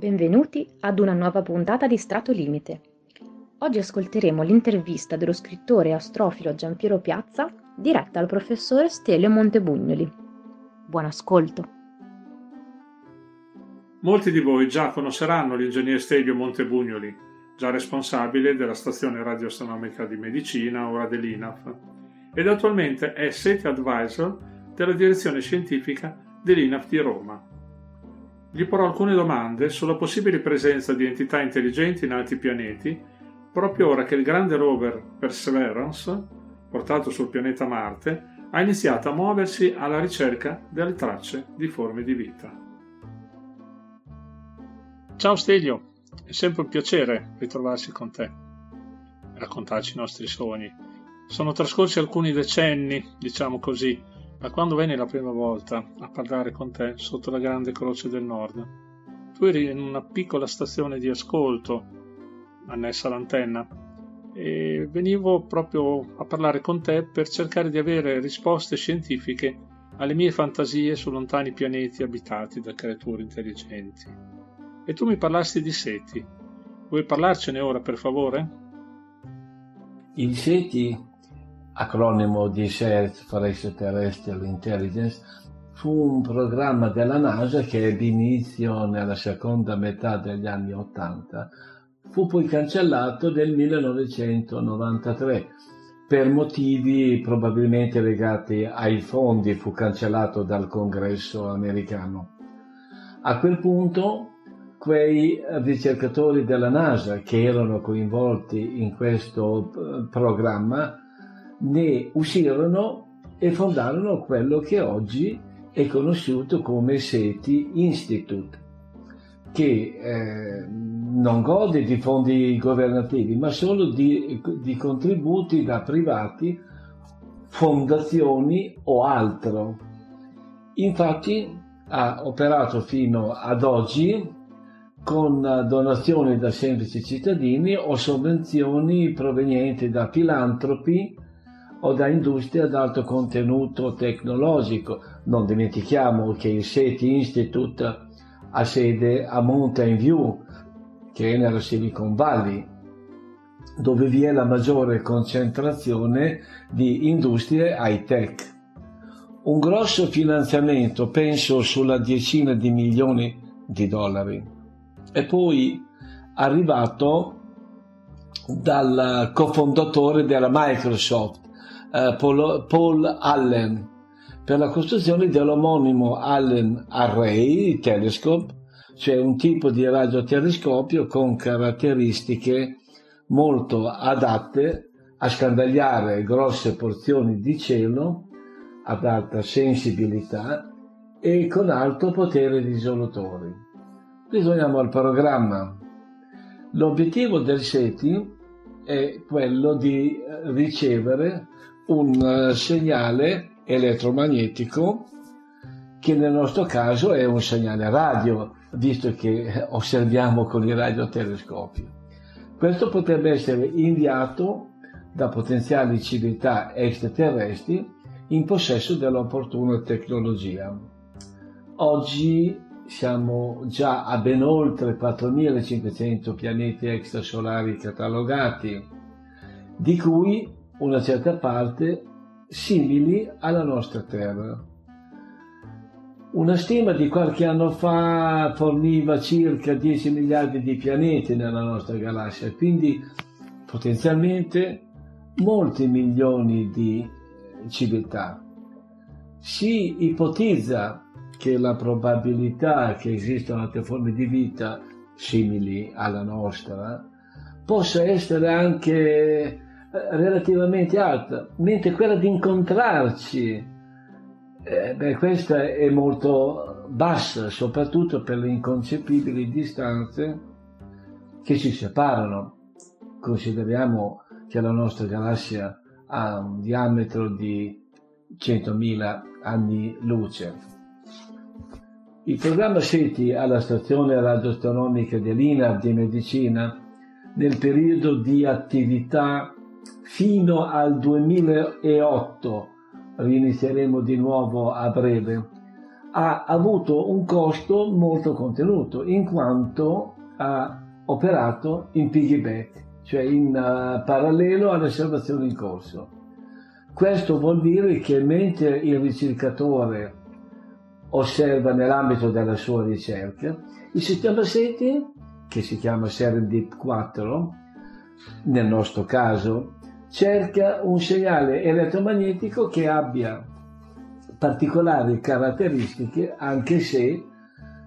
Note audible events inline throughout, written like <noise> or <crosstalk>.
Benvenuti ad una nuova puntata di Strato Limite. Oggi ascolteremo l'intervista dello scrittore e astrofilo Giampiero Piazza diretta al professore Stelio Montebugnoli. Buon ascolto. Molti di voi già conosceranno l'ingegner Stelio Montebugnoli, già responsabile della stazione radioastronomica di medicina, ora dell'INAF, ed attualmente è SETI Advisor della direzione scientifica dell'INAF di Roma. Gli porrò alcune domande sulla possibile presenza di entità intelligenti in altri pianeti, proprio ora che il grande rover Perseverance, portato sul pianeta Marte, ha iniziato a muoversi alla ricerca delle tracce di forme di vita. Ciao Stelio, è sempre un piacere ritrovarsi con te e raccontarci i nostri sogni. Sono trascorsi alcuni decenni, diciamo così, da quando venni la prima volta a parlare con te sotto la grande croce del nord. Tu eri in una piccola stazione di ascolto annessa all'antenna e venivo proprio a parlare con te per cercare di avere risposte scientifiche alle mie fantasie su lontani pianeti abitati da creature intelligenti. E tu mi parlasti di Seti. Vuoi parlarcene ora, per favore? Il Seti acronimo di Search for Extraterrestrial Intelligence, fu un programma della NASA che ebbe inizio nella seconda metà degli anni Ottanta, fu poi cancellato nel 1993 per motivi probabilmente legati ai fondi, fu cancellato dal congresso americano. A quel punto quei ricercatori della NASA che erano coinvolti in questo eh, programma ne uscirono e fondarono quello che oggi è conosciuto come SETI Institute, che eh, non gode di fondi governativi, ma solo di, di contributi da privati, fondazioni o altro. Infatti ha operato fino ad oggi con donazioni da semplici cittadini o sovvenzioni provenienti da filantropi o da industrie ad alto contenuto tecnologico. Non dimentichiamo che il SETI Institute ha sede a Mountain View, che è nella Silicon Valley, dove vi è la maggiore concentrazione di industrie high tech. Un grosso finanziamento, penso sulla decina di milioni di dollari, è poi arrivato dal cofondatore della Microsoft, eh, Paul, Paul Allen per la costruzione dell'omonimo Allen Array Telescope, cioè un tipo di radiotelescopio con caratteristiche molto adatte a scandagliare grosse porzioni di cielo ad alta sensibilità e con alto potere risolutori. Ritorniamo al programma. L'obiettivo del SETI è quello di ricevere un eh, segnale elettromagnetico che nel nostro caso è un segnale radio, visto che osserviamo con i radiotelescopi. Questo potrebbe essere inviato da potenziali civiltà extraterrestri in possesso dell'opportuna tecnologia. Oggi siamo già a ben oltre 4500 pianeti extrasolari catalogati, di cui una certa parte simili alla nostra Terra. Una stima di qualche anno fa forniva circa 10 miliardi di pianeti nella nostra galassia, quindi potenzialmente molti milioni di civiltà. Si ipotizza che la probabilità che esistano altre forme di vita simili alla nostra possa essere anche relativamente alta, mentre quella di incontrarci, eh, beh, questa è molto bassa, soprattutto per le inconcepibili distanze che ci separano. Consideriamo che la nostra galassia ha un diametro di 100.000 anni luce. Il programma SETI alla stazione radioastronomica dell'INAV di medicina nel periodo di attività fino al 2008, rinizieremo di nuovo a breve, ha avuto un costo molto contenuto in quanto ha operato in piggyback, cioè in uh, parallelo alle osservazioni in corso. Questo vuol dire che mentre il ricercatore osserva nell'ambito della sua ricerca, il sistema seti, che si chiama Serendip 4, nel nostro caso, cerca un segnale elettromagnetico che abbia particolari caratteristiche, anche se,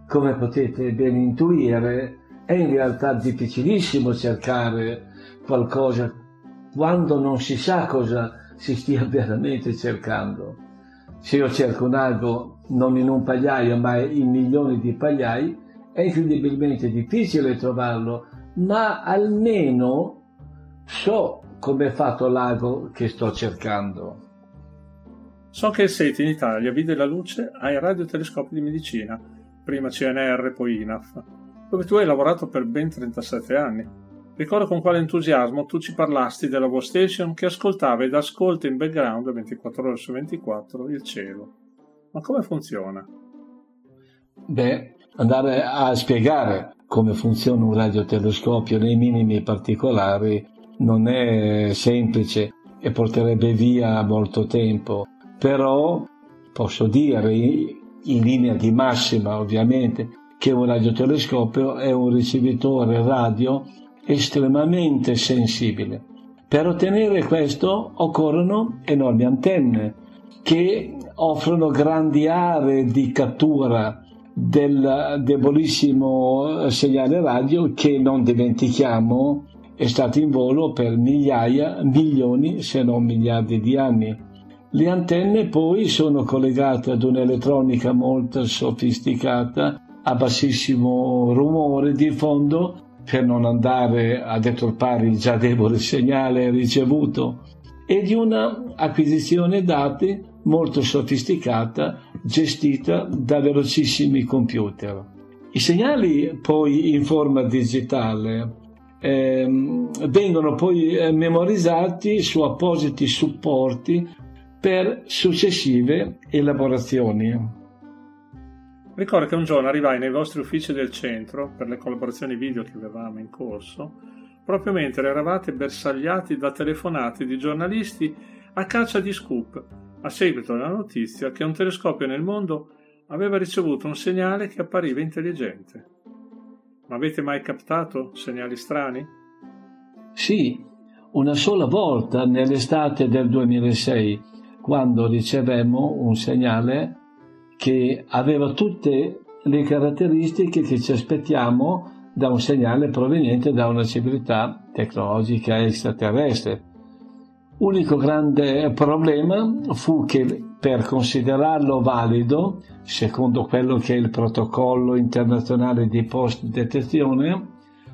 come potete ben intuire, è in realtà difficilissimo cercare qualcosa quando non si sa cosa si stia <laughs> veramente cercando. Se io cerco un albo non in un pagliaio ma in milioni di pagliai, è incredibilmente difficile trovarlo, ma almeno so come è fatto l'ago che sto cercando. So che il SETI in Italia vide la luce ai radiotelescopi di medicina, prima CNR, poi INAF, dove tu hai lavorato per ben 37 anni. Ricordo con quale entusiasmo tu ci parlasti della Workstation che ascoltava ed ascolta in background 24 ore su 24 il cielo. Ma come funziona? Beh, andare a spiegare come funziona un radiotelescopio nei minimi particolari non è semplice e porterebbe via molto tempo però posso dire in linea di massima ovviamente che un radiotelescopio è un ricevitore radio estremamente sensibile. Per ottenere questo occorrono enormi antenne che offrono grandi aree di cattura del debolissimo segnale radio che non dimentichiamo è stato in volo per migliaia, milioni se non miliardi di anni. Le antenne poi sono collegate ad un'elettronica molto sofisticata a bassissimo rumore di fondo per non andare a deturpare il già debole segnale ricevuto e di una acquisizione dati molto sofisticata gestita da velocissimi computer. I segnali poi in forma digitale eh, vengono poi eh, memorizzati su appositi supporti per successive elaborazioni. Ricordo che un giorno arrivai nei vostri uffici del centro per le collaborazioni video che avevamo in corso, proprio mentre eravate bersagliati da telefonate di giornalisti a caccia di scoop, a seguito della notizia che un telescopio nel mondo aveva ricevuto un segnale che appariva intelligente. Ma avete mai captato segnali strani? Sì, una sola volta nell'estate del 2006 quando ricevemmo un segnale che aveva tutte le caratteristiche che ci aspettiamo da un segnale proveniente da una civiltà tecnologica extraterrestre. Unico grande problema fu che per considerarlo valido, secondo quello che è il protocollo internazionale di post-detezione,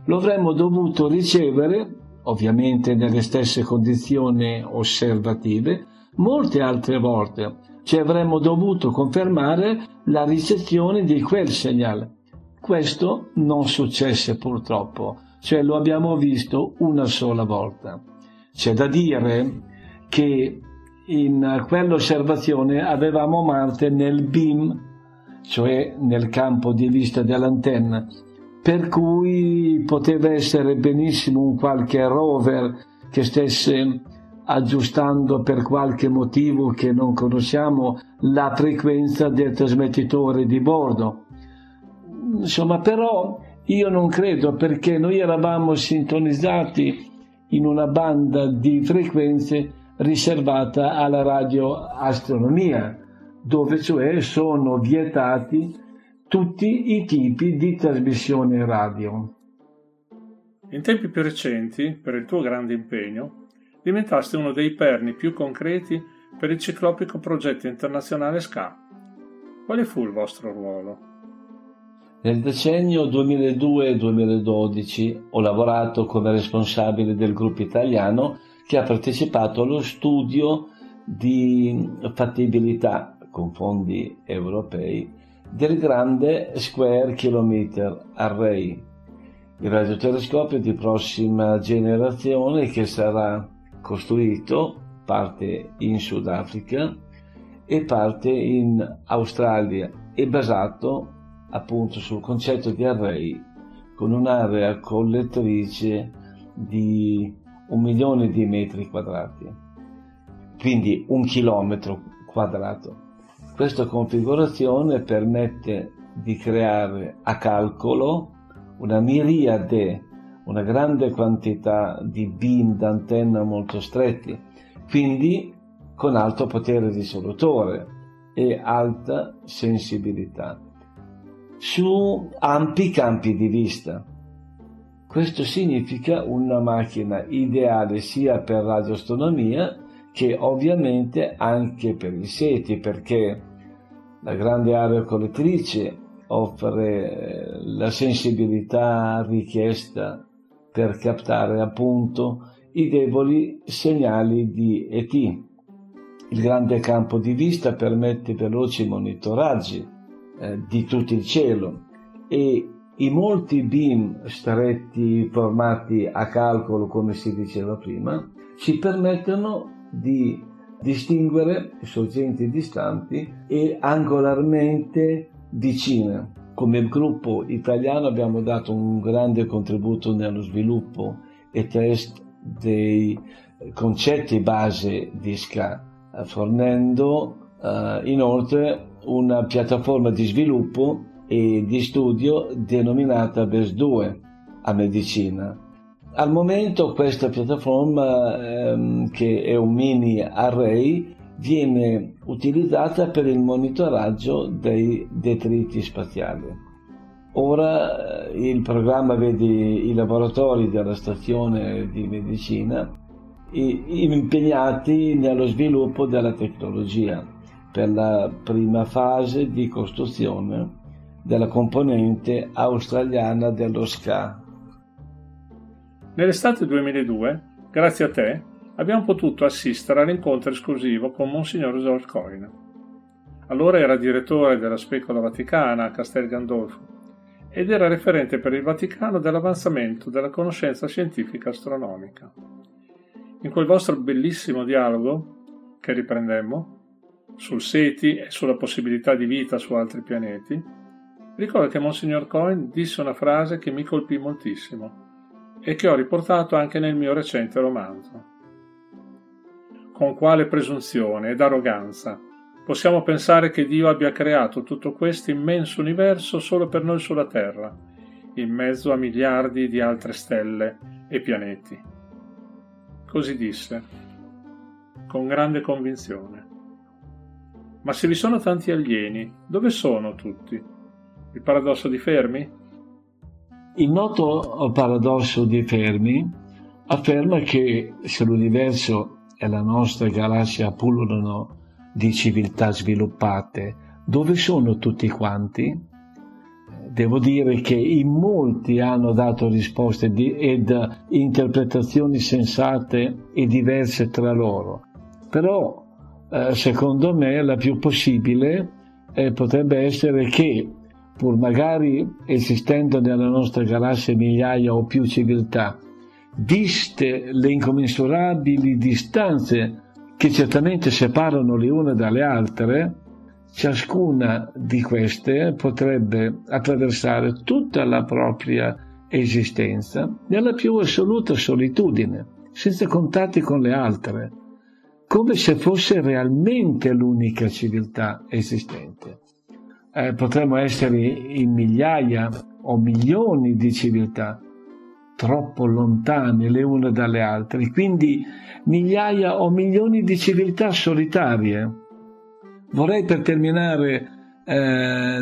lo avremmo dovuto ricevere, ovviamente nelle stesse condizioni osservative, molte altre volte ci avremmo dovuto confermare la ricezione di quel segnale. Questo non successe purtroppo, cioè lo abbiamo visto una sola volta. C'è da dire che in quell'osservazione avevamo Marte nel beam, cioè nel campo di vista dell'antenna, per cui poteva essere benissimo un qualche rover che stesse aggiustando per qualche motivo che non conosciamo la frequenza del trasmettitore di bordo. Insomma, però io non credo perché noi eravamo sintonizzati in una banda di frequenze riservata alla radioastronomia, dove cioè sono vietati tutti i tipi di trasmissione radio. In tempi più recenti, per il tuo grande impegno, diventaste uno dei perni più concreti per il ciclopico progetto internazionale SCA. Quale fu il vostro ruolo? Nel decennio 2002-2012 ho lavorato come responsabile del gruppo italiano che ha partecipato allo studio di fattibilità con fondi europei del grande Square Kilometer Array, il radiotelescopio di prossima generazione che sarà costruito parte in Sudafrica e parte in Australia è basato appunto sul concetto di array con un'area collettrice di un milione di metri quadrati, quindi un chilometro quadrato. Questa configurazione permette di creare a calcolo una miriade, una grande quantità di beam d'antenna molto stretti, quindi con alto potere risolutore e alta sensibilità su ampi campi di vista. Questo significa una macchina ideale sia per radioastronomia che ovviamente anche per i seti, perché la grande area collettrice offre eh, la sensibilità richiesta per captare appunto i deboli segnali di ET. Il grande campo di vista permette veloci monitoraggi eh, di tutto il cielo e i molti beam stretti formati a calcolo, come si diceva prima, ci permettono di distinguere sorgenti distanti e angolarmente vicine. Come gruppo italiano abbiamo dato un grande contributo nello sviluppo e test dei concetti base di SCA, fornendo uh, inoltre una piattaforma di sviluppo e di studio denominata BES2 a medicina. Al momento questa piattaforma, ehm, che è un mini array, viene utilizzata per il monitoraggio dei detriti spaziali. Ora eh, il programma vede i laboratori della stazione di medicina impegnati nello sviluppo della tecnologia per la prima fase di costruzione della componente australiana dello SCA. Nell'estate 2002, grazie a te, abbiamo potuto assistere all'incontro esclusivo con Monsignor George Coyne. Allora era direttore della Specola Vaticana a Castel Gandolfo ed era referente per il Vaticano dell'avanzamento della conoscenza scientifica astronomica. In quel vostro bellissimo dialogo, che riprendemmo, sul SETI e sulla possibilità di vita su altri pianeti, ricordo che Monsignor Cohen disse una frase che mi colpì moltissimo e che ho riportato anche nel mio recente romanzo. Con quale presunzione ed arroganza possiamo pensare che Dio abbia creato tutto questo immenso universo solo per noi sulla Terra, in mezzo a miliardi di altre stelle e pianeti? Così disse, con grande convinzione. Ma se vi sono tanti alieni, dove sono tutti? Il paradosso di Fermi? Il noto paradosso di Fermi afferma che se l'universo e la nostra galassia pullulano di civiltà sviluppate, dove sono tutti quanti? Devo dire che in molti hanno dato risposte di, ed interpretazioni sensate e diverse tra loro, però eh, secondo me la più possibile eh, potrebbe essere che pur magari esistendo nella nostra galassia migliaia o più civiltà, viste le incommensurabili distanze che certamente separano le une dalle altre, ciascuna di queste potrebbe attraversare tutta la propria esistenza nella più assoluta solitudine, senza contatti con le altre, come se fosse realmente l'unica civiltà esistente. Eh, potremmo essere in migliaia o milioni di civiltà troppo lontane le une dalle altre, quindi migliaia o milioni di civiltà solitarie. Vorrei per terminare eh,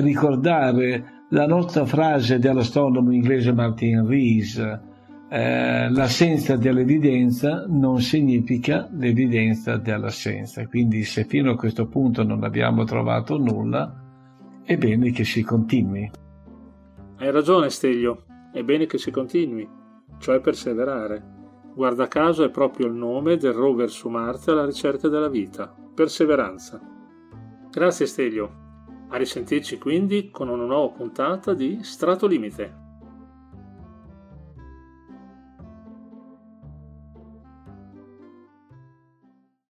ricordare la nostra frase dell'astronomo inglese Martin Rees, eh, l'assenza dell'evidenza non significa l'evidenza dell'assenza. Quindi se fino a questo punto non abbiamo trovato nulla, è bene che si continui. Hai ragione Steglio, è bene che si continui, cioè perseverare. Guarda caso è proprio il nome del rover su Marte alla ricerca della vita, perseveranza. Grazie Steglio, a risentirci quindi con una nuova puntata di Strato Limite.